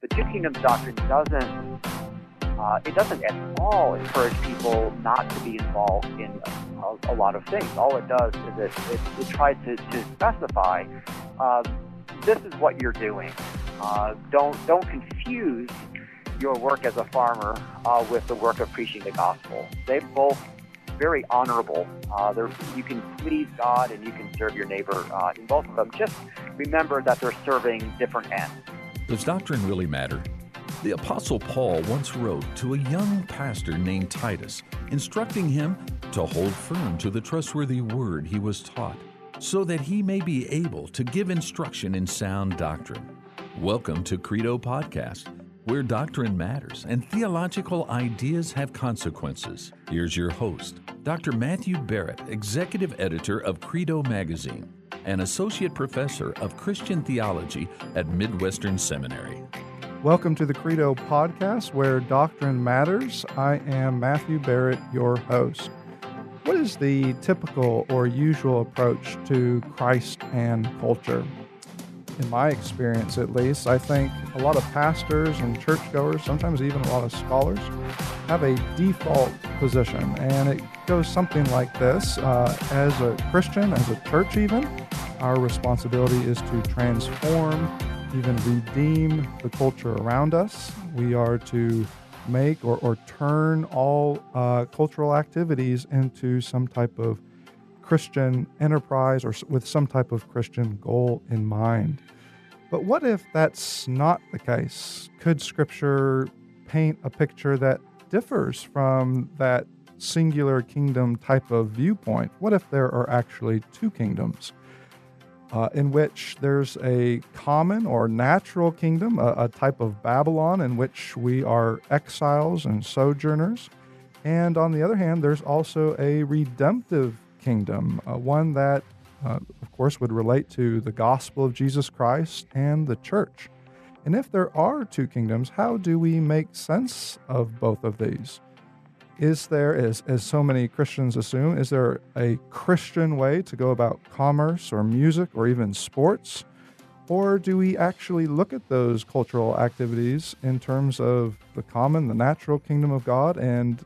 the two kingdoms doctrine doesn't uh, it doesn't at all encourage people not to be involved in a, a lot of things. All it does is it, it, it tries to, to specify uh, this is what you're doing. Uh, don't don't confuse your work as a farmer uh, with the work of preaching the gospel. They both very honorable. Uh, you can please God and you can serve your neighbor uh, in both of them. Just remember that they're serving different ends. Does doctrine really matter? The Apostle Paul once wrote to a young pastor named Titus, instructing him to hold firm to the trustworthy word he was taught, so that he may be able to give instruction in sound doctrine. Welcome to Credo Podcast, where doctrine matters and theological ideas have consequences. Here's your host, Dr. Matthew Barrett, Executive Editor of Credo Magazine and Associate Professor of Christian Theology at Midwestern Seminary. Welcome to the Credo podcast where doctrine matters. I am Matthew Barrett, your host. What is the typical or usual approach to Christ and culture? In my experience, at least, I think a lot of pastors and churchgoers, sometimes even a lot of scholars, have a default position. And it goes something like this uh, As a Christian, as a church, even, our responsibility is to transform even redeem the culture around us. We are to make or, or turn all uh, cultural activities into some type of Christian enterprise or with some type of Christian goal in mind. But what if that's not the case? Could Scripture paint a picture that differs from that singular kingdom type of viewpoint? What if there are actually two kingdoms? Uh, in which there's a common or natural kingdom, a, a, type of Babylon in which we are exiles and sojourners. And on the other hand, there's also a redemptive kingdom, uh, one that, uh, of course, would relate to the gospel of Jesus Christ and the church. And if there are two kingdoms, how do we make sense of both of these? Is there, as, as so many Christians assume, is there a Christian way to go about commerce or music or even sports? Or do we actually look at those cultural activities in terms of the common, the natural kingdom of God and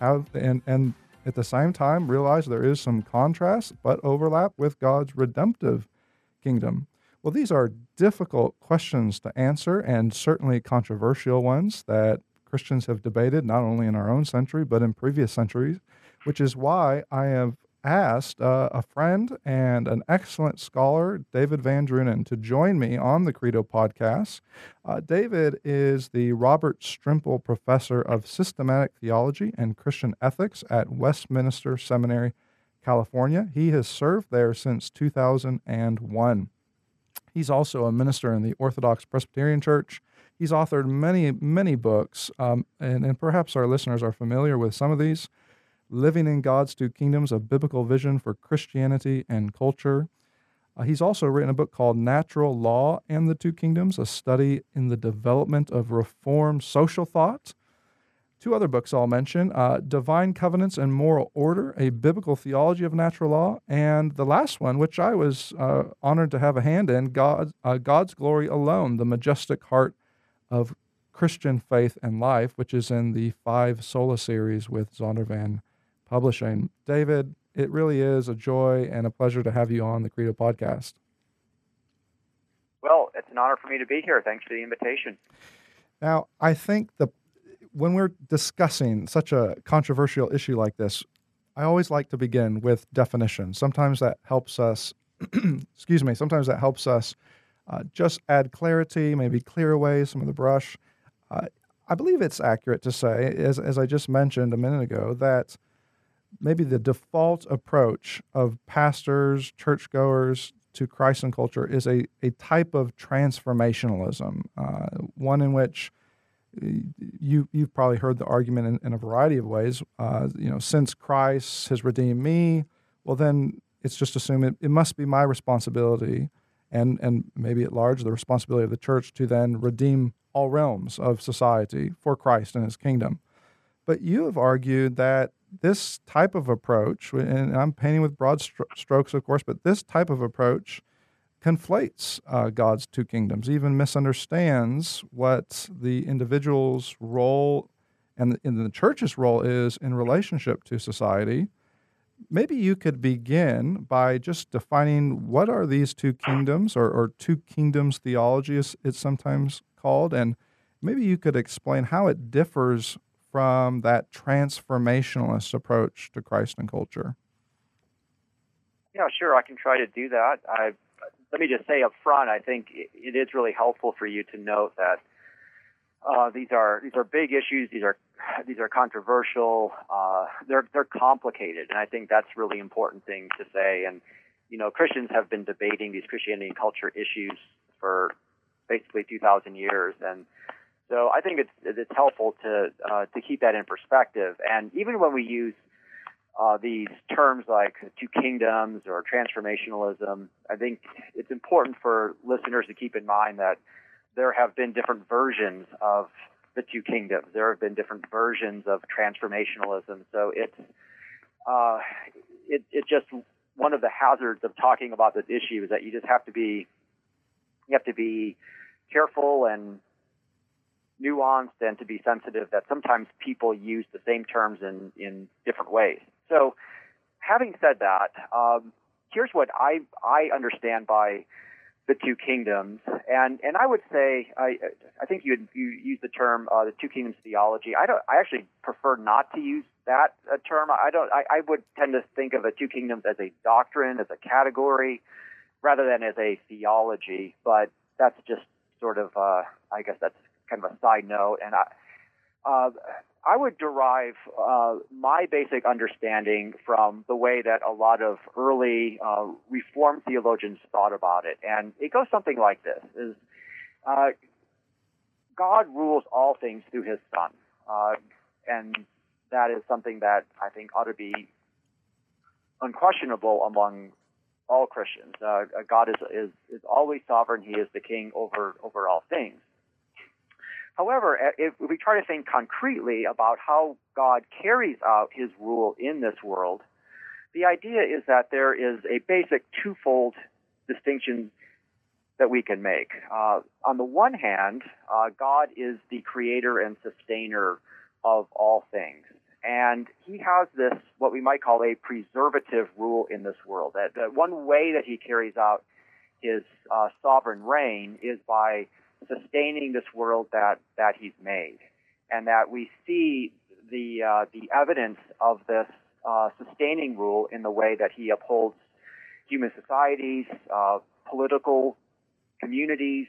have and, and at the same time realize there is some contrast but overlap with God's redemptive kingdom? Well, these are difficult questions to answer and certainly controversial ones that Christians have debated, not only in our own century, but in previous centuries, which is why I have asked uh, a friend and an excellent scholar, David Van Drunen, to join me on the Credo podcast. Uh, David is the Robert Strimple Professor of Systematic Theology and Christian Ethics at Westminster Seminary, California. He has served there since 2001. He's also a minister in the Orthodox Presbyterian Church He's authored many, many books, um, and, and perhaps our listeners are familiar with some of these. Living in God's Two Kingdoms, a biblical vision for Christianity and culture. Uh, he's also written a book called Natural Law and the Two Kingdoms, a study in the development of reform social thought. Two other books I'll mention uh, Divine Covenants and Moral Order, a biblical theology of natural law. And the last one, which I was uh, honored to have a hand in, God, uh, God's Glory Alone, the majestic heart of Christian Faith and Life, which is in the Five Sola series with Zondervan Publishing. David, it really is a joy and a pleasure to have you on the Credo podcast. Well, it's an honor for me to be here. Thanks for the invitation. Now, I think the when we're discussing such a controversial issue like this, I always like to begin with definition. Sometimes that helps us, excuse me, sometimes that helps us uh, just add clarity, maybe clear away some of the brush. Uh, I believe it's accurate to say, as, as I just mentioned a minute ago, that maybe the default approach of pastors, churchgoers to Christ and culture is a, a type of transformationalism, uh, one in which uh, you you've probably heard the argument in, in a variety of ways. Uh, you know, since Christ has redeemed me, well then it's just assumed it, it must be my responsibility and, and maybe at large the responsibility of the church to then redeem all realms of society for Christ and his kingdom. But you have argued that this type of approach, and I'm painting with broad strokes, of course, but this type of approach conflates uh, God's two kingdoms, even misunderstands what the individual's role and the, and the church's role is in relationship to society. Maybe you could begin by just defining what are these two kingdoms, or, or two kingdoms theology, is it's sometimes called, and maybe you could explain how it differs from that transformationalist approach to Christ and culture. Yeah, sure. I can try to do that. I, let me just say up front, I think it is really helpful for you to note that uh, these are these are big issues. These are these are controversial. Uh, they're they're complicated, and I think that's really important thing to say. And you know, Christians have been debating these Christianity and culture issues for basically 2,000 years, and so I think it's it's helpful to uh, to keep that in perspective. And even when we use uh, these terms like two kingdoms or transformationalism, I think it's important for listeners to keep in mind that there have been different versions of the two kingdoms. There have been different versions of transformationalism. So it's uh, it, it's just one of the hazards of talking about this issue is that you just have to be you have to be careful and nuanced and to be sensitive that sometimes people use the same terms in, in different ways. So, having said that, um, here's what I I understand by the two kingdoms, and and I would say I I think you you use the term uh, the two kingdoms theology. I don't I actually prefer not to use that uh, term. I don't I, I would tend to think of the two kingdoms as a doctrine, as a category, rather than as a theology. But that's just sort of uh, I guess that's kind of a side note, and I. Uh, I would derive uh, my basic understanding from the way that a lot of early uh, Reformed theologians thought about it, and it goes something like this: is uh, God rules all things through His Son, uh, and that is something that I think ought to be unquestionable among all Christians. Uh, God is, is is always sovereign; He is the King over over all things. However, if we try to think concretely about how God carries out his rule in this world, the idea is that there is a basic twofold distinction that we can make. Uh, on the one hand, uh, God is the creator and sustainer of all things. And he has this, what we might call a preservative rule in this world. That, that one way that he carries out his uh, sovereign reign is by sustaining this world that, that he's made. And that we see the, uh, the evidence of this uh, sustaining rule in the way that he upholds human societies, uh, political communities,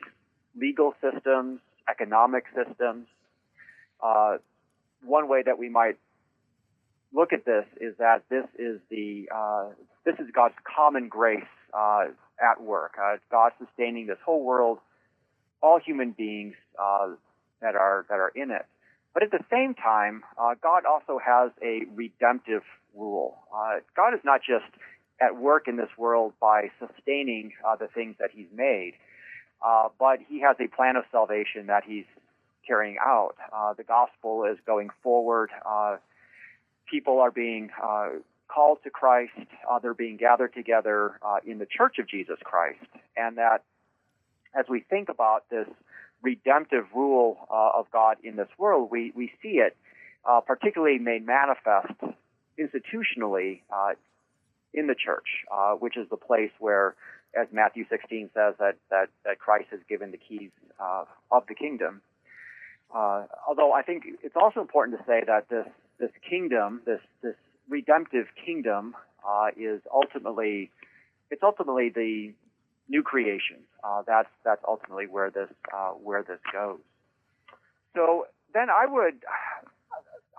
legal systems, economic systems. Uh, one way that we might look at this is that this is the uh, this is God's common grace uh, at work. God sustaining this whole world all human beings uh, that are that are in it. But at the same time, uh, God also has a redemptive rule. Uh, God is not just at work in this world by sustaining uh, the things that He's made, uh, but He has a plan of salvation that He's carrying out. Uh, the gospel is going forward. people are being called to Christ. they're being gathered together in the church of Jesus Christ, and that as we think about this redemptive rule uh, of God in this world, we, we see it uh, particularly made manifest institutionally uh, in the church, uh, which is the place where, as Matthew 16 says, that, that, that Christ has given the keys uh, of the kingdom. Uh, although I think it's also important to say that this, this kingdom, this, this redemptive kingdom, is ultimately it's ultimately the new creation. Uh, that's that's ultimately where this uh, where this goes. So then I would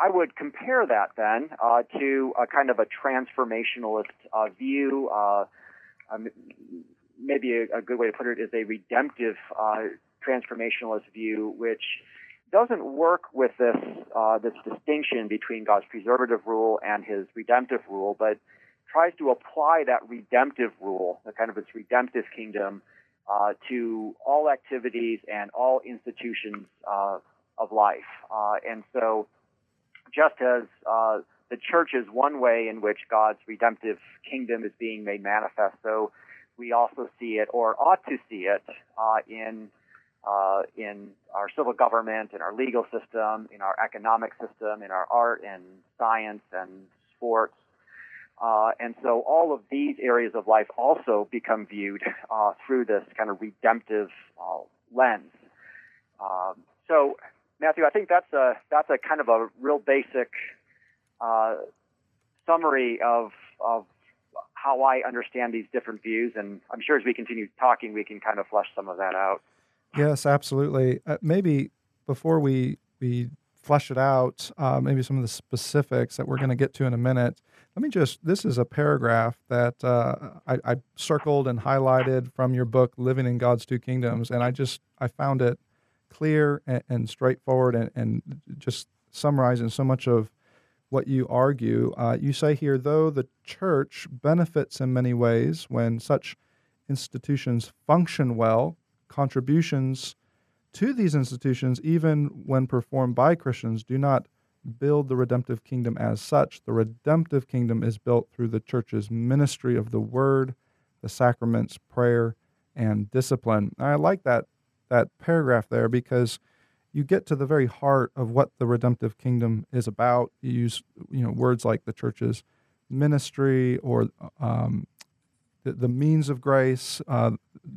I would compare that then uh, to a kind of a transformationalist uh, view. Uh, um, maybe a, a, good way to put it is a redemptive uh, transformationalist view, which doesn't work with this this distinction between God's preservative rule and His redemptive rule, but tries to apply that redemptive rule, the kind of its redemptive kingdom, uh, to all activities and all institutions uh, of life. Uh, and so, just as uh, the church is one way in which God's redemptive kingdom is being made manifest, so we also see it, or ought to see it, uh, in uh, in our civil government, in our legal system, in our economic system, in our art and science and sports. Uh, and so all of these areas of life also become viewed uh, through this kind of redemptive uh, lens. Um, so, Matthew, I think that's a that's a kind of a real basic uh, summary of of how I understand these different views, and I'm sure as we continue talking, we can kind of flesh some of that out. Yes, absolutely. Uh, maybe before we we flesh it out, uh, maybe some of the specifics that we're going to get to in a minute. Let me just. This is a paragraph that uh, I, I, circled and highlighted from your book, "Living in God's Two Kingdoms," and I just I found it clear and, and straightforward, and, and, just summarizing so much of what you argue. Uh, you say here, though the church benefits in many ways when such institutions function well, contributions to these institutions, even when performed by Christians, do not build the redemptive kingdom as such. The redemptive kingdom is built through the church's ministry of the word, the sacraments, prayer, and discipline. I like that that paragraph there because you get to the very heart of what the redemptive kingdom is about. You use you know words like the church's ministry or um, the, the means of grace, uh,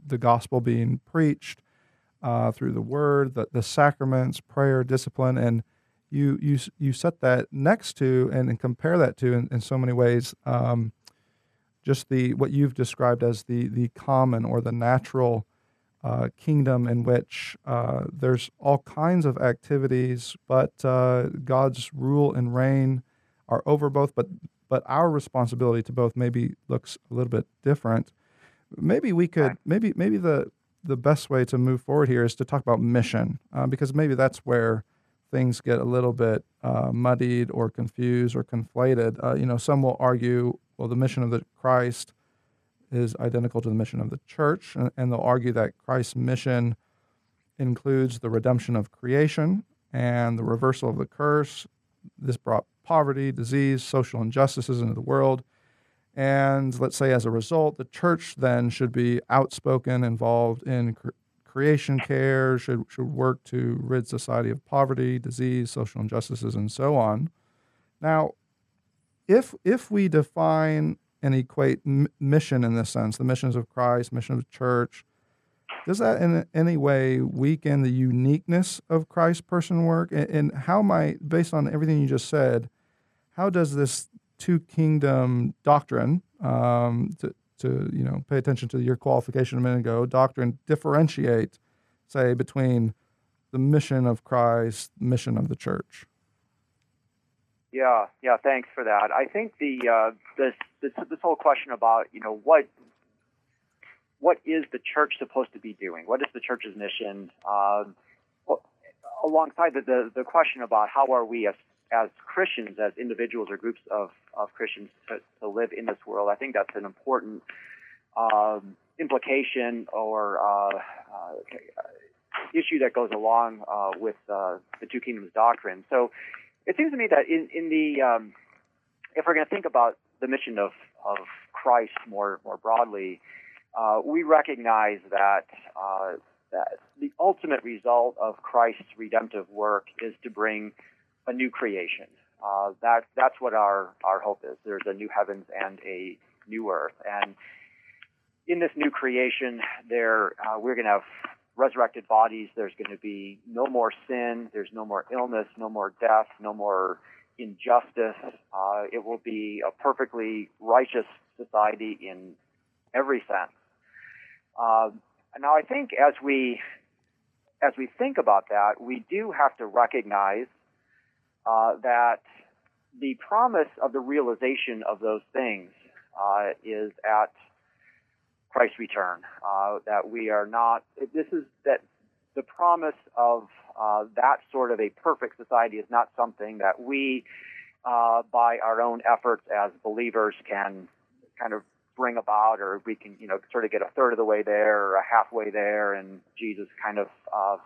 the gospel being preached uh, through the word, the, the sacraments, prayer, discipline, and you you you set that next to and, and compare that to in, in so many ways um, just the what you've described as the the common or the natural uh, kingdom in which uh, there's all kinds of activities, but uh, God's rule and reign are over both. But but our responsibility to both maybe looks a little bit different. Maybe we could maybe maybe the the best way to move forward here is to talk about mission uh, because maybe that's where things get a little bit uh, muddied or confused or conflated. Uh, you know, some will argue, well, the mission of the Christ is identical to the mission of the church, and, and they'll argue that Christ's mission includes the redemption of creation and the reversal of the curse. This brought poverty, disease, social injustices into the world. And let's say as a result, the church then should be outspoken, involved in cre- creation care, should, should work to rid society of poverty, disease, social injustices, and so on. Now, if, if we define and equate m- mission in this sense, the missions of Christ, mission of the church, does that in any way weaken the uniqueness of Christ's person work? And, and how might, based on everything you just said, how does this two kingdom doctrine, um, to, to you know pay attention to your qualification a minute ago, doctrine differentiate, say, between the mission of Christ, mission of the church? Yeah, yeah. Thanks for that. I think the uh, this, this this whole question about you know what what is the church supposed to be doing? What is the church's mission? Uh, alongside the, the, the question about how are we as as Christians, as individuals or groups of, of Christians to, to live in this world. I think that's an important um, implication or uh, uh, issue that goes along uh, with uh, the two kingdoms doctrine. So it seems to me that in, in the um, if we're going to think about the mission of, of Christ more more broadly, uh, we recognize that uh, that the ultimate result of Christ's redemptive work is to bring a new creation. Uh, that that's what our our hope is. There's a new heavens and a new earth, and in this new creation, there uh, we're going to have resurrected bodies. There's going to be no more sin. There's no more illness, no more death, no more injustice. Uh, it will be a perfectly righteous society in every sense. Uh, now, I think as we as we think about that, we do have to recognize uh, that the promise of the realization of those things uh, is at Christ's return. Uh, that we are not, this is that the promise of uh, that sort of a perfect society is not something that we, uh, by our own efforts as believers, can kind of bring about, or we can, you know, sort of get a third of the way there or a halfway there, and Jesus kind of uh,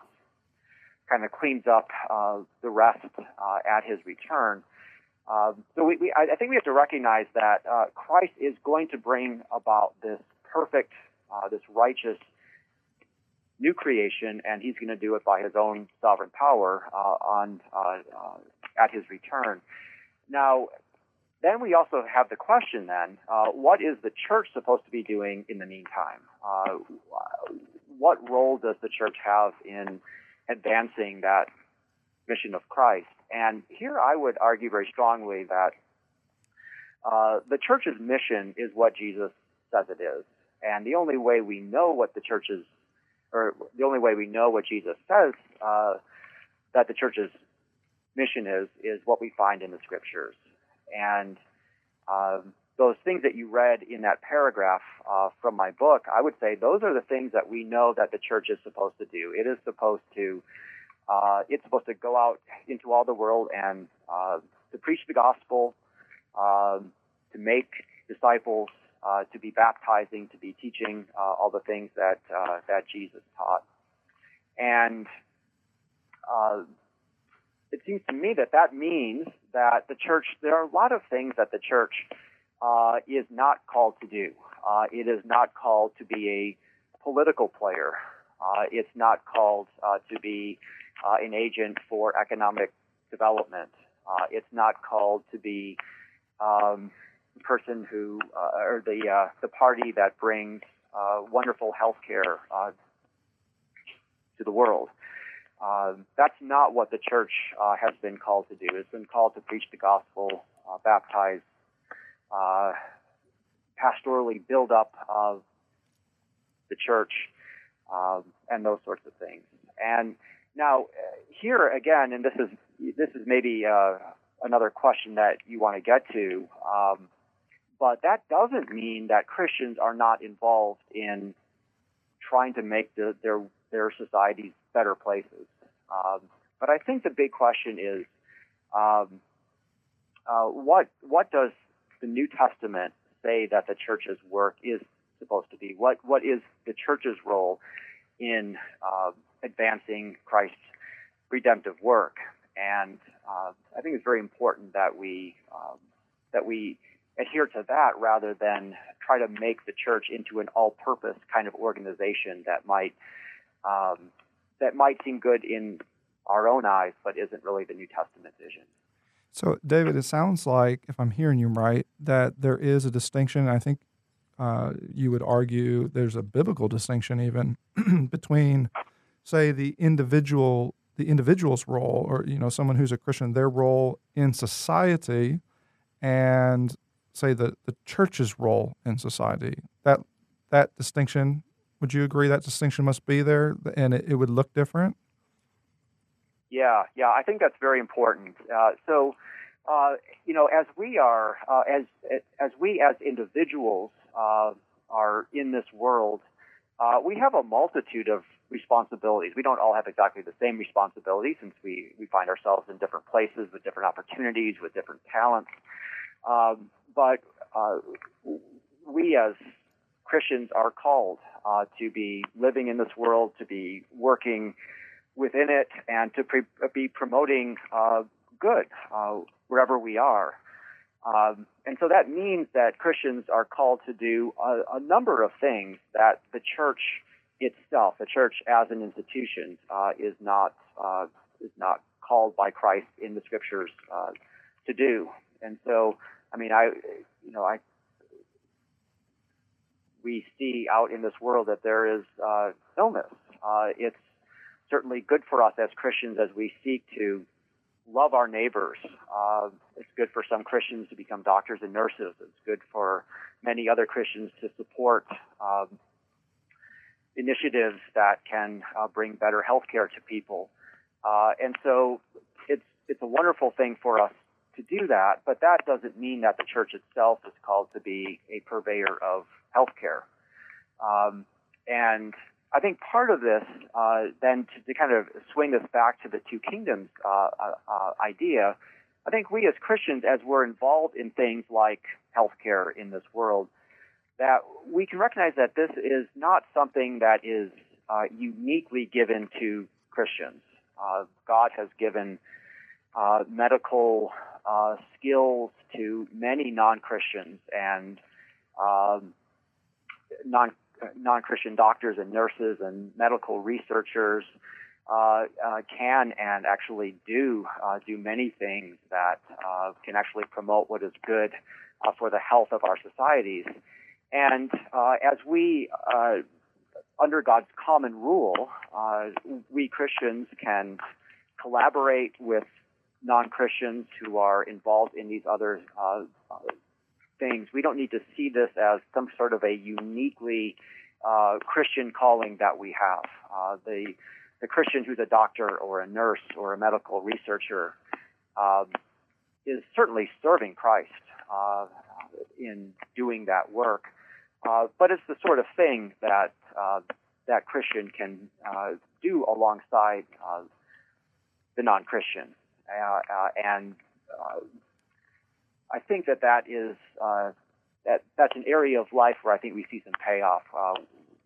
kind of cleans up uh, the rest uh, at his return. Um, so we, we, I think we have to recognize that uh, Christ is going to bring about this perfect, uh, this righteous new creation, and He's going to do it by His own sovereign power uh, on uh, at His return. Now, then we also have the question: then, what is the church supposed to be doing in the meantime? What role does the church have in advancing that mission of Christ? And here, I would argue very strongly that uh, the church's mission is what Jesus says it is. And the only way we know what the church's, or the only way we know what Jesus says uh, that the church's mission is, is what we find in the scriptures. And um, those things that you read in that paragraph uh, from my book, I would say those are the things that we know that the church is supposed to do. It is supposed to, uh, it's supposed to go out into all the world and uh, to preach the gospel, um, to make disciples, uh, to be baptizing, to be teaching uh, all the things that uh, that Jesus taught. And it seems to me that that means that the church. There are a lot of things that the church uh, is not called to do. Uh, it is not called to be a political player. it's not called to be an agent for economic development. it's not called to be um, person who, uh, or the uh, the party that brings uh, wonderful health care uh, to the world. Um, that's not what the church uh, has been called to do. It's been called to preach the gospel, uh, baptize, pastorally build up of the church, um, and those sorts of things. And now, here again, and this is this is maybe another question that you want to get to. Um, but that doesn't mean that Christians are not involved in trying to make the, their their societies better places. Um, but I think the big question is, um, uh, what what does the New Testament say that the church's work is supposed to be? What what is the church's role in uh, advancing Christ's redemptive work? And uh, I think it's very important that we um, that we adhere to that rather than try to make the church into an all-purpose kind of organization that might um, that might seem good in our own eyes, but isn't really the New Testament vision. So, David, it sounds like, if I'm hearing you right, that there is a distinction. I think uh, you would argue there's a biblical distinction even between, say, the individual the individual's role or you know someone who's a christian their role in society and say the, the church's role in society. That that distinction would you agree that distinction must be there? And it, it would look different yeah yeah i think that's very important uh, so uh, you know as we are uh, as as we as individuals uh, are in this world uh, we have a multitude of responsibilities. We don't all have exactly the same responsibilities since we, we find ourselves in different places with different opportunities, with different talents. Um, but uh, we as Christians are called to be living in this world, to be working within it, and to pre- be promoting uh, good uh, wherever we are. Um, and so that means that Christians are called to do a, a number of things that the church itself, the church as an institution, uh, is not uh, is not called by Christ in the scriptures uh, to do. And so, I mean, I, you know, I, we see out in this world that there is uh, illness. Uh, it's certainly good for us as Christians as we seek to love our neighbors. Uh, it's good for some Christians to become doctors and nurses. It's good for many other Christians to support um, initiatives that can uh, bring better health care to people. Uh, and so it's, it's a wonderful thing for us to do that, but that doesn't mean that the church itself is called to be a purveyor of health care. Um, and I think part of this, uh, then to, to, kind of swing this back to the two kingdoms uh, uh, uh, idea, I think we as Christians, as we're involved in things like healthcare in this world, that we can recognize that this is not something that is uh, uniquely given to Christians. Uh, God has given medical skills to many non Christians, and um, non non Christian doctors and nurses and medical researchers uh, uh, can and actually do uh, do many things that uh, can actually promote what is good uh, for the health of our societies. And uh, as we, under God's common rule, we Christians can collaborate with non-Christians who are involved in these other things. We don't need to see this as some sort of a uniquely Christian calling that we have. the the Christian who's a doctor or a nurse or a medical researcher um, is certainly serving Christ uh, in doing that work. Uh, but it's the sort of thing that uh, that Christian can uh, do alongside uh, the non-Christian, uh, and I think that that is uh, that that's an area of life where I think we see some payoff uh,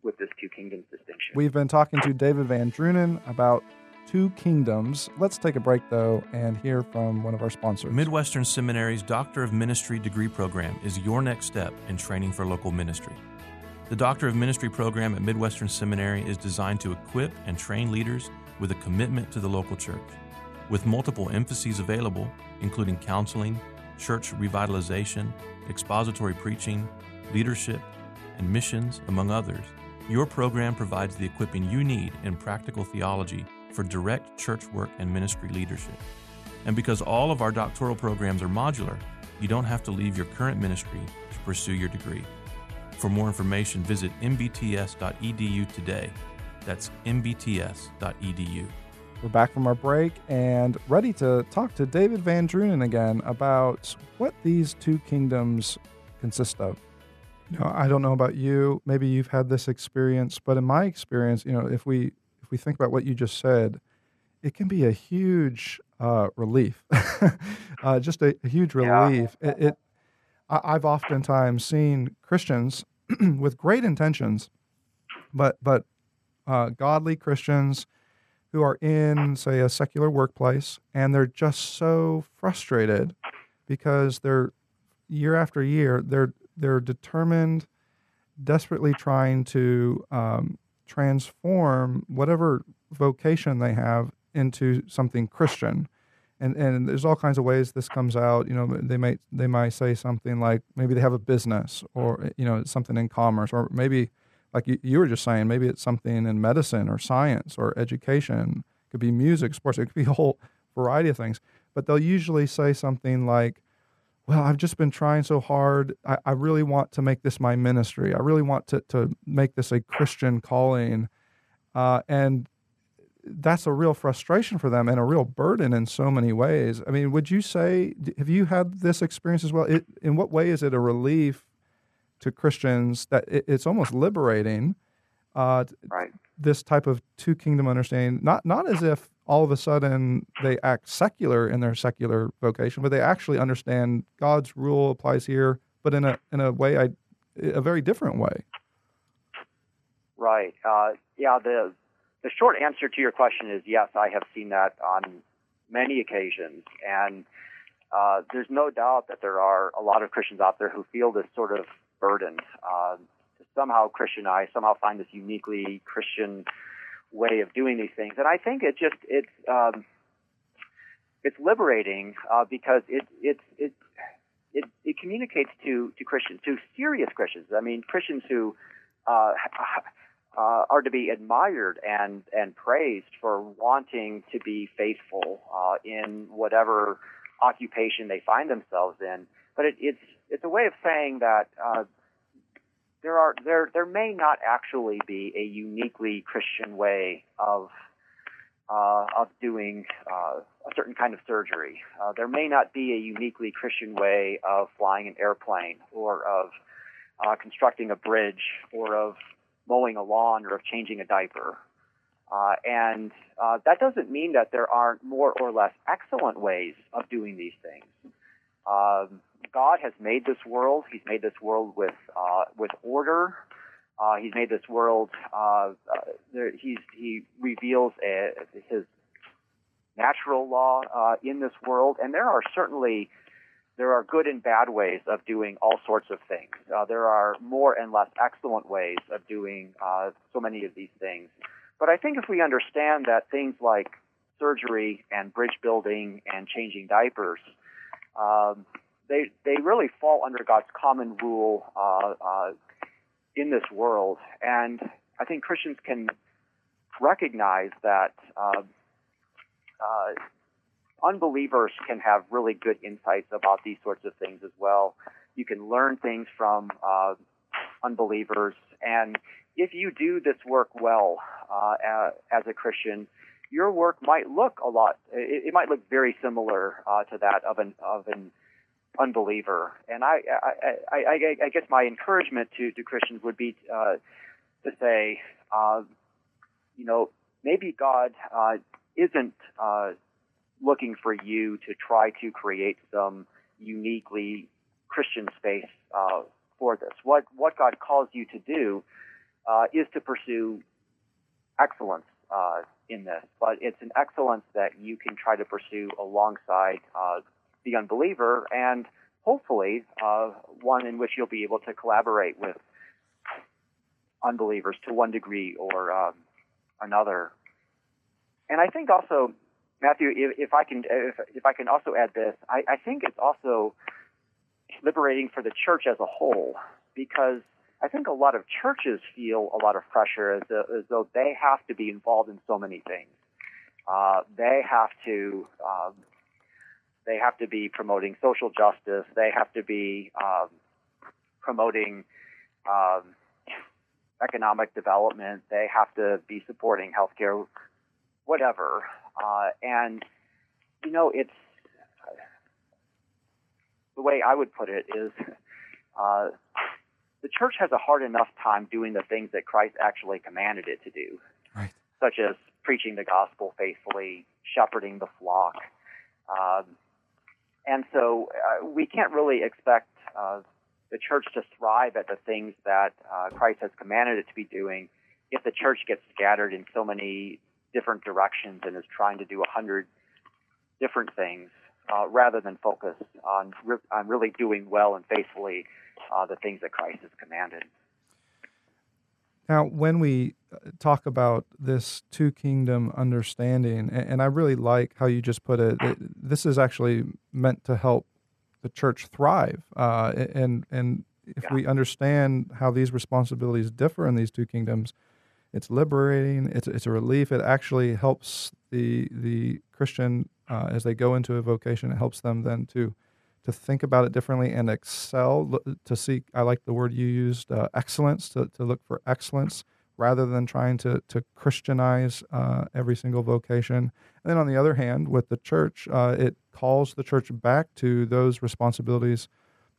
with this two kingdoms distinction. We've been talking to David Van Drunen about two kingdoms. Let's take a break though and hear from one of our sponsors. Midwestern Seminary's Doctor of Ministry degree program is your next step in training for local ministry. The Doctor of Ministry program at Midwestern Seminary is designed to equip and train leaders with a commitment to the local church. With multiple emphases available, including counseling, church revitalization, expository preaching, leadership, and missions, among others, your program provides the equipping you need in practical theology for direct church work and ministry leadership. And because all of our doctoral programs are modular, you don't have to leave your current ministry to pursue your degree. For more information, visit mbts.edu today. That's mbts.edu. We're back from our break and ready to talk to David Van Drunen again about what these two kingdoms consist of. You know, I don't know about you. Maybe you've had this experience, but in my experience, you know, if we if we think about what you just said, it can be a huge uh, relief, uh, just a, a, huge relief. Yeah. It, it I, have oftentimes seen Christians with great intentions, but but uh, godly Christians who are in, say, a secular workplace, and they're just so frustrated because they're year after year they're they're determined, desperately trying to um, transform whatever vocation they have into something Christian. And and there's all kinds of ways this comes out. You know, they might they might say something like maybe they have a business or you know something in commerce or maybe like you, you were just saying maybe it's something in medicine or science or education. It could be music, sports. It could be a whole variety of things. But they'll usually say something like, well, I've just been trying so hard. I, I, really want to make this my ministry. I really want to, to make this a Christian calling. Uh, and that's a real frustration for them and a real burden in so many ways. I mean, would you say, have you had this experience as well? It, in what way is it a relief to Christians that it, it's almost liberating? Uh, right. This type of two kingdom understanding, not not as if all of a sudden they act secular in their secular vocation, but they actually understand God's rule applies here, but in a in a way, I, a very different way. Right. Uh, yeah. The the short answer to your question is yes. I have seen that on many occasions, and uh, there's no doubt that there are a lot of Christians out there who feel this sort of burden uh, to somehow Christianize, somehow find this uniquely Christian way of doing these things. And I think it just it's um, it's liberating uh, because it it it it it communicates to to Christians, to serious Christians. I mean, Christians who uh, uh, are to be admired and and praised for wanting to be faithful uh, in whatever occupation they find themselves in. But it, it's it's a way of saying that uh, there are there there may not actually be a uniquely Christian way of uh, of doing uh, a certain kind of surgery. Uh, there may not be a uniquely Christian way of flying an airplane or of uh, constructing a bridge or of mowing a lawn or of changing a diaper. Uh, and uh, that doesn't mean that there aren't more or less excellent ways of doing these things. Um, God has made this world. He's made this world with uh, with order. Uh, he's made this world. Uh, uh there, he reveals a, his natural law uh, in this world, and there are certainly there are good and bad ways of doing all sorts of things. Uh, there are more and less excellent ways of doing uh, so many of these things. But I think if we understand that things like surgery and bridge building and changing diapers, um, they they really fall under God's common rule uh, uh, in this world, and I think Christians can recognize that uh, uh, unbelievers can have really good insights about these sorts of things as well. You can learn things from uh, unbelievers, and if you do this work well uh, as a Christian, your work might look a lot. It, it might look very similar to that of an of an unbeliever. And I I, I, I guess my encouragement to, to Christians would be uh, to say, uh, you know, maybe God uh, isn't uh, looking for you to try to create some uniquely Christian space uh, for this. What what God calls you to do uh, is to pursue excellence in this, but it's an excellence that you can try to pursue alongside the unbeliever, and hopefully uh, one in which you'll be able to collaborate with unbelievers to one degree or um, another. And I think also Matthew, if, if I can, if, if, I can also add this, I, I, think it's also liberating for the church as a whole because I think a lot of churches feel a lot of pressure as, as though they have to be involved in so many things. Uh, they have to, um, they have to be promoting social justice. They have to be um, promoting um, economic development. They have to be supporting healthcare, whatever. Uh, and, you know, it's the way I would put it is uh, the church has a hard enough time doing the things that Christ actually commanded it to do, right. such as preaching the gospel faithfully, shepherding the flock. Um, and so uh, we can't really expect uh, the church to thrive at the things that uh, Christ has commanded it to be doing if the church gets scattered in so many different directions and is trying to do a hundred different things uh, rather than focus on re- on really doing well and faithfully uh, the things that Christ has commanded. Now, when we uh, talk about this two kingdom understanding, and, I really like how you just put it, it, this is actually meant to help the church thrive. Uh, and and if yeah. we understand how these responsibilities differ in these two kingdoms, it's liberating. It's it's a relief. It actually helps the the Christian uh, as they go into a vocation. It helps them then to to think about it differently and excel. To seek, I like the word you used, uh, excellence. To to look for excellence rather than trying to to Christianize uh, every single vocation. And then on the other hand, with the church, uh, it calls the church back to those responsibilities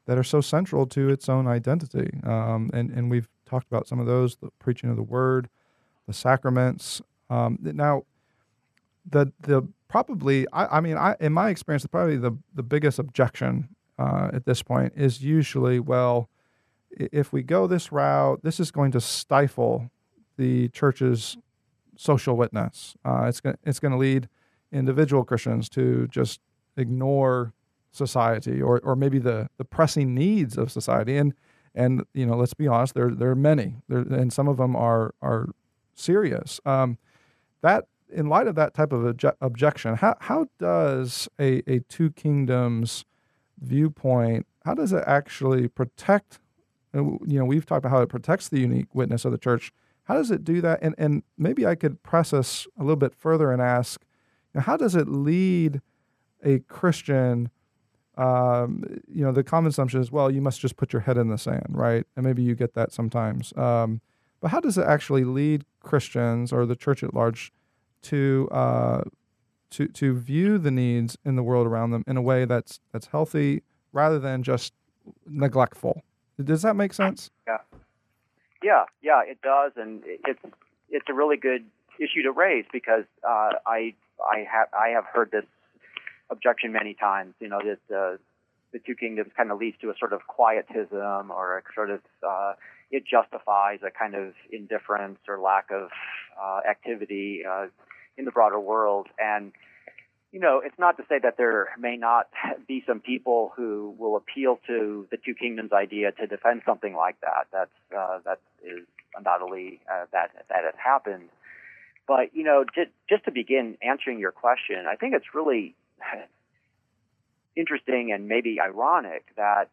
that are so central to its own identity. Um, and and we've talked about some of those: the preaching of the word, the sacraments. Um, now, the the probably I, I mean I in my experience probably the the biggest objection uh, at this point is usually well if we go this route this is going to stifle the church's social witness. Uh, it's going it's going to lead individual Christians to just ignore society or or maybe the the pressing needs of society and and you know let's be honest there there are many there and some of them are are serious. Um, that in light of that type of obje- objection, how how does a, a two kingdoms viewpoint how does it actually protect? You know, we've talked about how it protects the unique witness of the church. How does it do that? And and maybe I could press us a little bit further and ask, you know, how does it lead a Christian? Um, you know, the common assumption is, well, you must just put your head in the sand, right? And maybe you get that sometimes. Um, but how does it actually lead Christians or the church at large to uh, to to view the needs in the world around them in a way that's that's healthy rather than just neglectful? Does that make sense? Yeah, yeah, yeah, it does, and it's it's a really good issue to raise because uh, I I have I have heard this objection many times. You know that uh, the two kingdoms kind of leads to a sort of quietism or a sort of uh, it justifies a kind of indifference or lack of activity uh, in the broader world. And you know, it's not to say that there may not be some people who will appeal to the two kingdoms idea to defend something like that. That's uh, that is undoubtedly uh, that that has happened. But you know, just just to begin answering your question, I think it's really interesting and maybe ironic that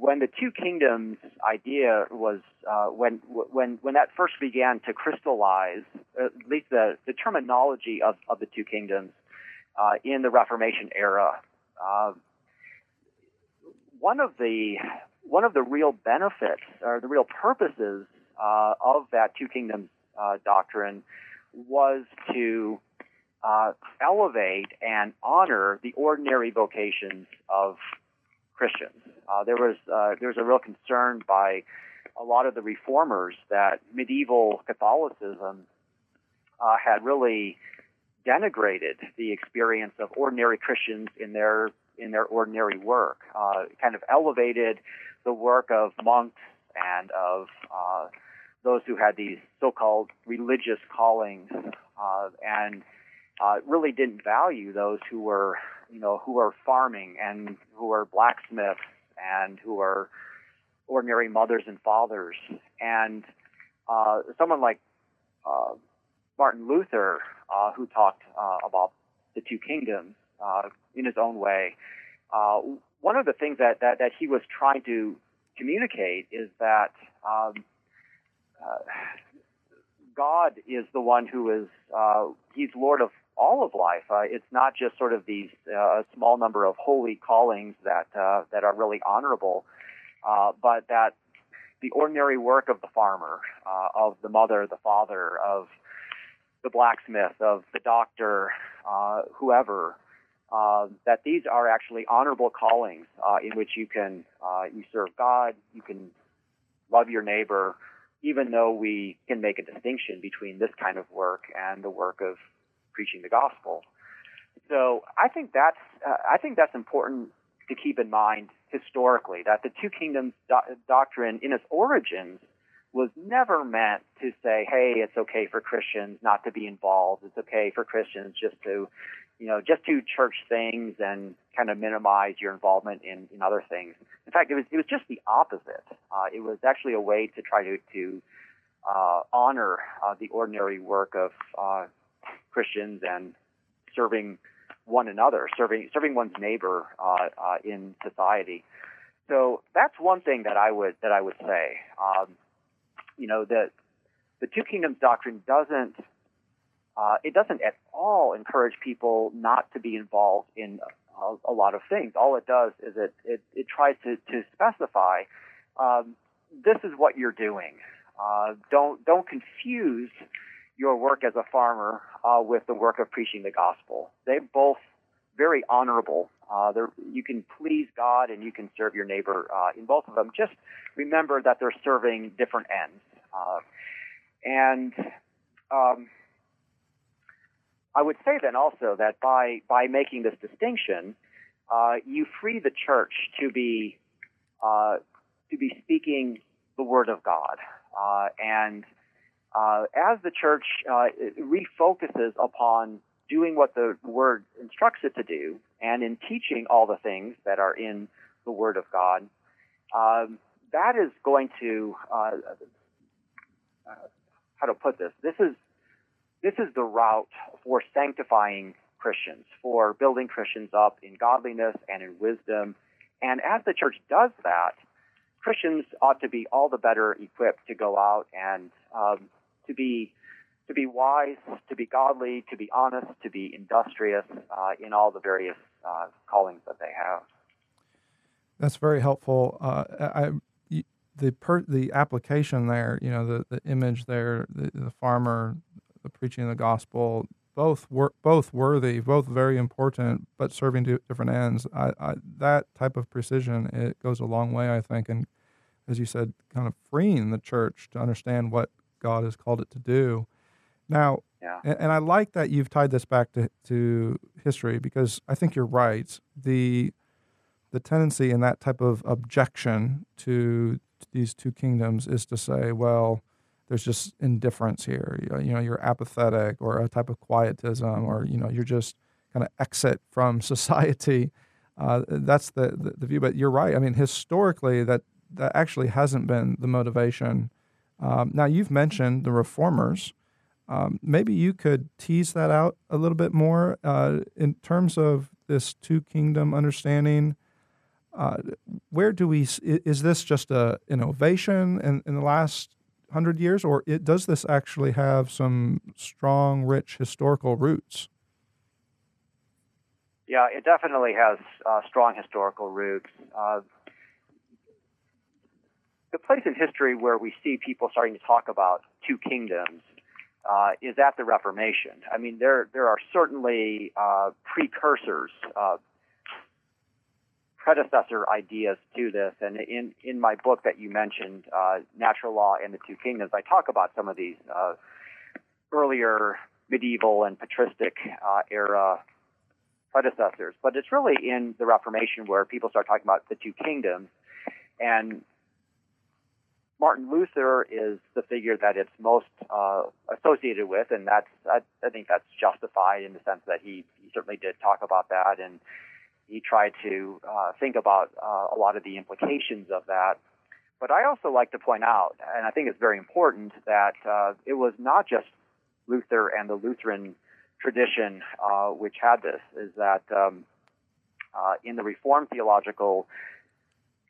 when the two kingdoms idea was uh, when when when that first began to crystallize, at least the, the terminology of, of the two kingdoms uh, in the Reformation era. Uh, one of the one of the real benefits or the real purposes uh, of that two kingdoms uh, doctrine was to uh, elevate and honor the ordinary vocations of Christians. Uh, there was there was a real concern by a lot of the reformers that medieval Catholicism had really denigrated the experience of ordinary Christians in their in their ordinary work. Uh, kind of elevated the work of monks and of uh, those who had these so-called religious callings, uh, and uh, really didn't value those who were, you know, who are farming and who are blacksmiths and who are ordinary mothers and fathers. And uh, someone like uh, Martin Luther, uh, who talked uh, about the two kingdoms uh, in his own way. Uh, one of the things that, that, that, he was trying to communicate is that um, God is the one who is, he's Lord of all of life. it's not just sort of these a small number of holy callings that, that are really honorable, but that the ordinary work of the farmer, of the mother, the father, of the blacksmith, of the doctor, uh, whoever, uh, that these are actually honorable callings uh, in which you can uh, you serve God, you can love your neighbor, even though we can make a distinction between this kind of work and the work of preaching the gospel. So I think that's uh, I think that's important to keep in mind historically that the two kingdoms do- doctrine in its origins was never meant to say, hey, it's okay for Christians not to be involved. It's okay for Christians just to, you know, just do church things and kind of minimize your involvement in, in other things. In fact, it was it was just the opposite. Uh, it was actually a way to try to to uh, honor uh, the ordinary work of uh, Christians and serving one another, serving serving one's neighbor uh, uh, in society. So that's one thing that I would that I would say. Um, you know, that the two kingdoms doctrine doesn't uh, it doesn't at all encourage people not to be involved in a, a lot of things. All it does is it it, it tries to to specify um, this is what you're doing. Uh, don't don't confuse your work as a farmer uh, with the work of preaching the gospel. They both very honorable. Uh, you can please God and you can serve your neighbor uh, in both of them. Just remember that they're serving different ends. Uh, and um, I would say then also that by by making this distinction, uh, you free the church to be uh, to be speaking the word of God, uh, as the church refocuses upon doing what the word instructs it to do, and in teaching all the things that are in the word of God, um, that is going to uh, uh, how to put this. This is this is the route for sanctifying Christians, for building Christians up in godliness and in wisdom. And as the church does that, Christians ought to be all the better equipped to go out and um, to be to be wise, to be godly, to be honest, to be industrious uh, in all the various uh, callings that they have. That's very helpful. Uh, I, the per, the application there, you know, the, the image there, the, the farmer, the preaching of the gospel, both wor- both worthy, both very important, but serving different ends. I, I, that type of precision it goes a long way, I think, and as you said, kind of freeing the church to understand what God has called it to do. Now, yeah. and, I like that you've tied this back to, to history because I think you're right. The the tendency in that type of objection to these two kingdoms is to say, well, there's just indifference here. You know, you're apathetic or a type of quietism, or you know, you're just kind of exit from society. Uh, that's the, the, the view. But you're right. I mean, historically, that that actually hasn't been the motivation. Um, now you've mentioned the reformers. Um, maybe you could tease that out a little bit more uh, in terms of this two kingdom understanding. Uh, where do we? Is this just a innovation in, in the last hundred years, or it, does this actually have some strong, rich historical roots? Yeah, it definitely has uh, strong historical roots. The place in history where we see people starting to talk about two kingdoms uh, is at the Reformation. I mean, there there are certainly uh, precursors, uh, predecessor ideas to this, and in in my book that you mentioned, uh, Natural Law and the Two Kingdoms, I talk about some of these uh, earlier medieval and patristic uh, era predecessors. But it's really in the Reformation where people start talking about the two kingdoms, and Martin Luther is the figure that it's most uh, associated with, and that's I, I, think that's justified in the sense that he, he certainly did talk about that, and he tried to uh, think about uh, a lot of the implications of that. But I also like to point out, and I think it's very important, that uh, it was not just Luther and the Lutheran tradition uh, which had this, is that um, uh, in the Reformed theological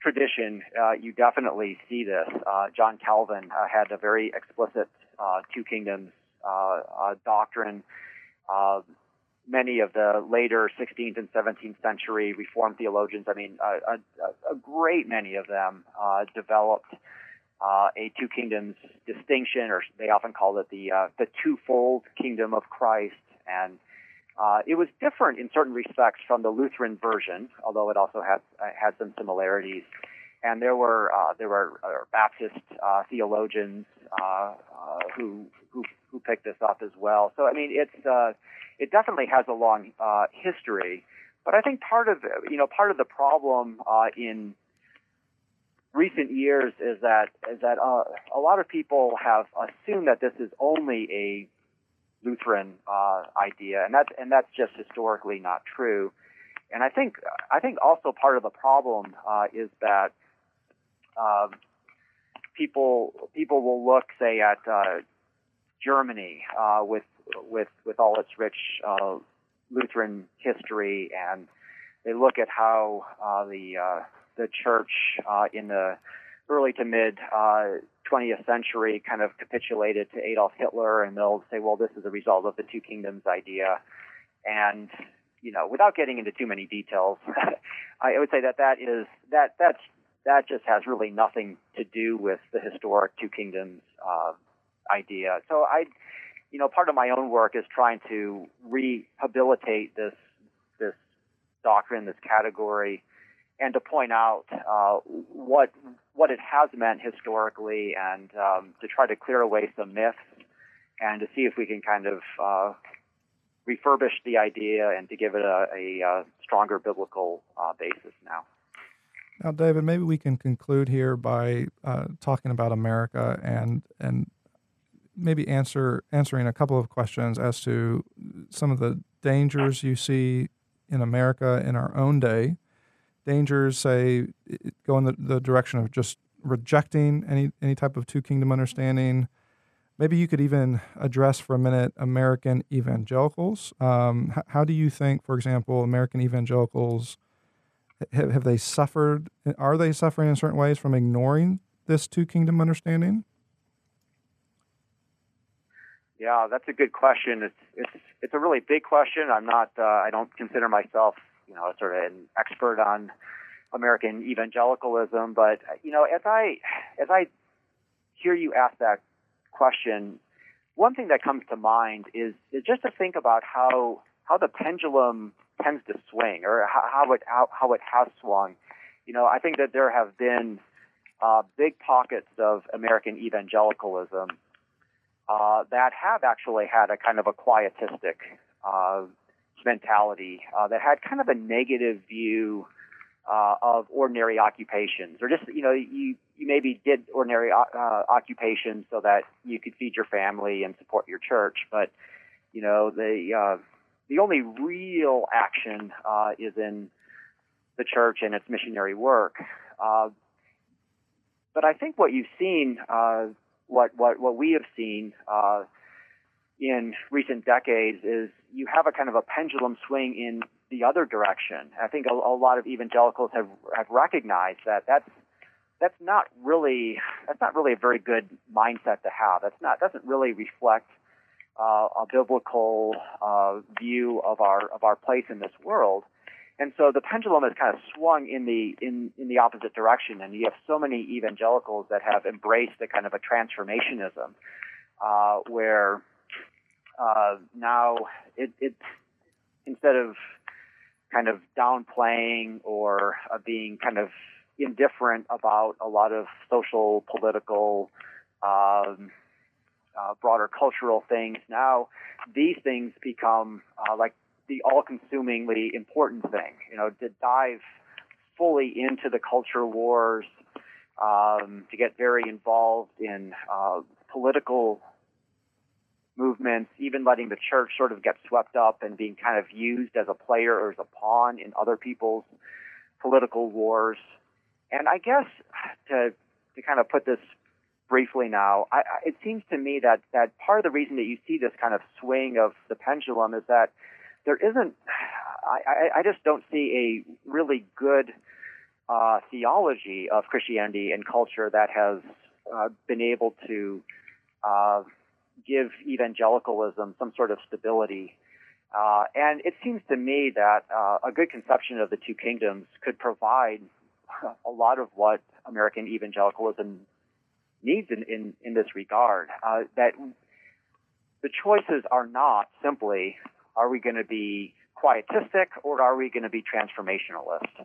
tradition, uh, you definitely see this. Uh, John Calvin uh, had a very explicit uh, two kingdoms uh, uh, doctrine. many of the later 16th and 17th century Reformed theologians, I mean, a, a, great many of them developed a two kingdoms distinction, or they often call it the the twofold kingdom of Christ, and uh, it was different in certain respects from the Lutheran version, although it also had uh, had some similarities. And there were uh, there were uh, Baptist uh, theologians uh, who, who who picked this up as well. So I mean, it's it definitely has a long history. But I think part of you know part of the problem in recent years is that is that a lot of people have assumed that this is only a Lutheran uh, idea, and that's and that's just historically not true. And I think I think also part of the problem uh, is that um, people people will look, say, at uh, Germany uh, with with with all its rich uh, Lutheran history, and they look at how the the church in the early to mid 20th century kind of capitulated to Adolf Hitler, and they'll say, well, this is a result of the two kingdoms idea. And, you know, without getting into too many details, I would say that that is, that, that's, that just has really nothing to do with the historic two kingdoms uh, idea. So I, you know, part of my own work is trying to rehabilitate this, this doctrine, this category, and to point out uh, what what it has meant historically, and um, to try to clear away some myths, and to see if we can kind of uh, refurbish the idea and to give it a, a, a stronger biblical uh, basis now. Now, David, maybe we can conclude here by uh, talking about America and and maybe answer answering a couple of questions as to some of the dangers you see in America in our own day dangers, say, go in the, the direction of just rejecting any any type of two kingdom understanding. Maybe you could even address for a minute American evangelicals. Um, how, how, do you think, for example, American evangelicals have, have they suffered? Are they suffering in certain ways from ignoring this two kingdom understanding? Yeah, that's a good question. It's it's it's a really big question. I'm not. Uh, I don't consider myself you know, sort of an expert on American evangelicalism, but you know, as I as I hear you ask that question, one thing that comes to mind is is just to think about how how the pendulum tends to swing, or how, it how, how it has swung. You know, I think that there have been uh, big pockets of American evangelicalism uh, that have actually had a kind of a quietistic uh, mentality uh, that had kind of a negative view uh, of ordinary occupations, or just you know you you maybe did ordinary uh, occupations so that you could feed your family and support your church, but you know the uh, the only real action uh, is in the church and its missionary work. Uh, but I think what you've seen, uh, what what what we have seen uh, in recent decades, is you have a kind of a pendulum swing in the other direction. I think a, a lot of evangelicals have have recognized that that's that's not really that's not really a very good mindset to have. That's not doesn't really reflect uh, a biblical uh, view of our of our place in this world. And so the pendulum has kind of swung in the in, in the opposite direction, and you have so many evangelicals that have embraced a kind of a transformationism, uh, where uh, now it, it instead of kind of downplaying or uh, being kind of indifferent about a lot of social, political, um, uh, broader cultural things. Now, these things become uh, like the all-consumingly important thing. You know, to dive fully into the culture wars, um, to get very involved in uh, political movements, even letting the church sort of get swept up and being kind of used as a player or as a pawn in other people's political wars. And I guess to to kind of put this briefly now, I, I, it seems to me that that part of the reason that you see this kind of swing of the pendulum is that there isn't. I, I just don't see a really good uh, theology of Christianity and culture that has uh, been able to uh, give evangelicalism some sort of stability. Uh, and it seems to me that uh, a good conception of the two kingdoms could provide a lot of what American evangelicalism needs in, in, in this regard. Uh, that the choices are not simply are we going to be quietistic or are we going to be transformationalist?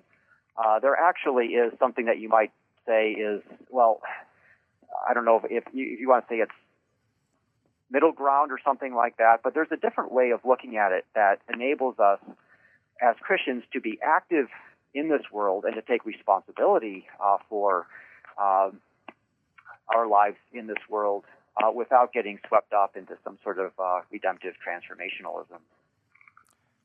Uh, there actually is something that you might say is, well, I don't know if, if, you, if you want to say it's middle ground or something like that, but there's a different way of looking at it that enables us as Christians to be active in this world and to take responsibility uh, for uh, our lives in this world uh, without getting swept up into some sort of uh, redemptive transformationalism.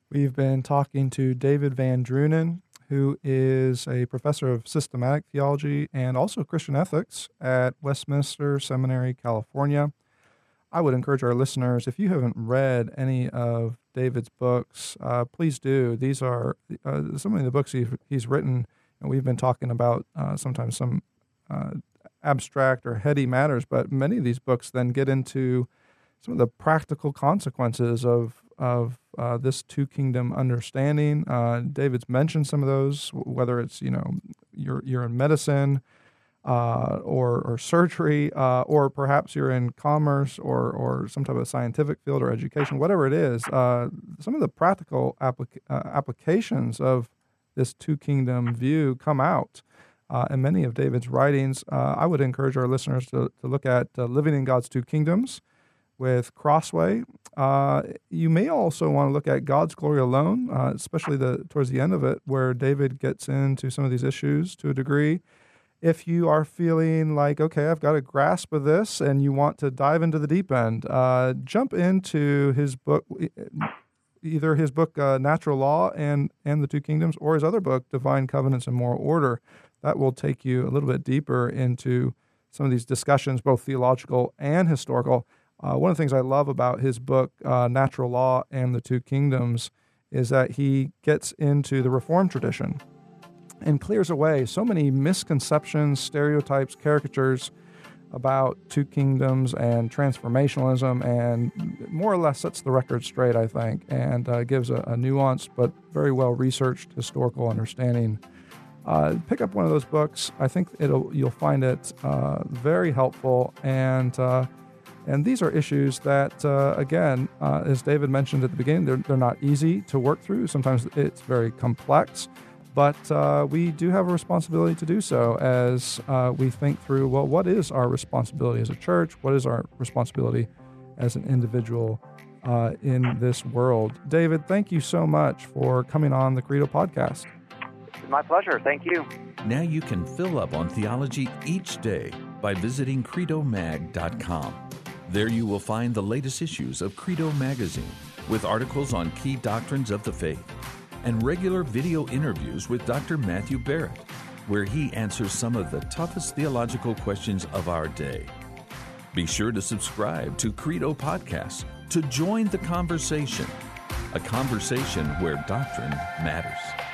We've been talking to David Van Drunen, who is a professor of systematic theology and also Christian ethics at Westminster Seminary, California. I would encourage our listeners, if you haven't read any of David's books, uh, please do. These are uh, some of the books he, he's written, and we've been talking about uh, sometimes some uh, abstract or heady matters, but many of these books then get into some of the practical consequences of of uh, this two kingdom understanding. Uh, David's mentioned some of those, whether it's you know you're you're in medicine uh, or or surgery, uh, or perhaps you're in commerce or or some type of scientific field or education, whatever it is. Uh, some of the practical applica- uh, applications of this two kingdom view come out uh, in many of David's writings. Uh, I would encourage our listeners to, to look at Living in God's Two Kingdoms with Crossway. You may also want to look at God's Glory Alone, especially the towards the end of it, where David gets into some of these issues to a degree. If you are feeling like, okay, I've got a grasp of this and you want to dive into the deep end, uh, jump into his book either his book uh, Natural Law and and the Two Kingdoms, or his other book Divine Covenants and Moral Order that will take you a little bit deeper into some of these discussions, both theological and historical. Uh, one of the things I love about his book, uh, Natural Law and the Two Kingdoms, is that he gets into the Reformed tradition and clears away so many misconceptions, stereotypes, caricatures about two kingdoms and transformationalism, and more or less sets the record straight, I think, and uh, gives a, a nuanced but very well researched historical understanding uh, pick up one of those books. I think it'll you'll find it uh, very helpful and. Uh, and these are issues that, uh, again, uh, as David mentioned at the beginning, they're, they're not easy to work through. Sometimes it's very complex, but uh, we do have a responsibility to do so as we think through well, what is our responsibility as a church? What is our responsibility as an individual in this world? David, thank you so much for coming on the Credo podcast my pleasure. Thank you. Now you can fill up on theology each day by visiting credomag.com. There you will find the latest issues of Credo Magazine, with articles on key doctrines of the faith, and regular video interviews with Dr. Matthew Barrett, where he answers some of the toughest theological questions of our day. Be sure to subscribe to Credo Podcasts to join the conversation, a conversation where doctrine matters.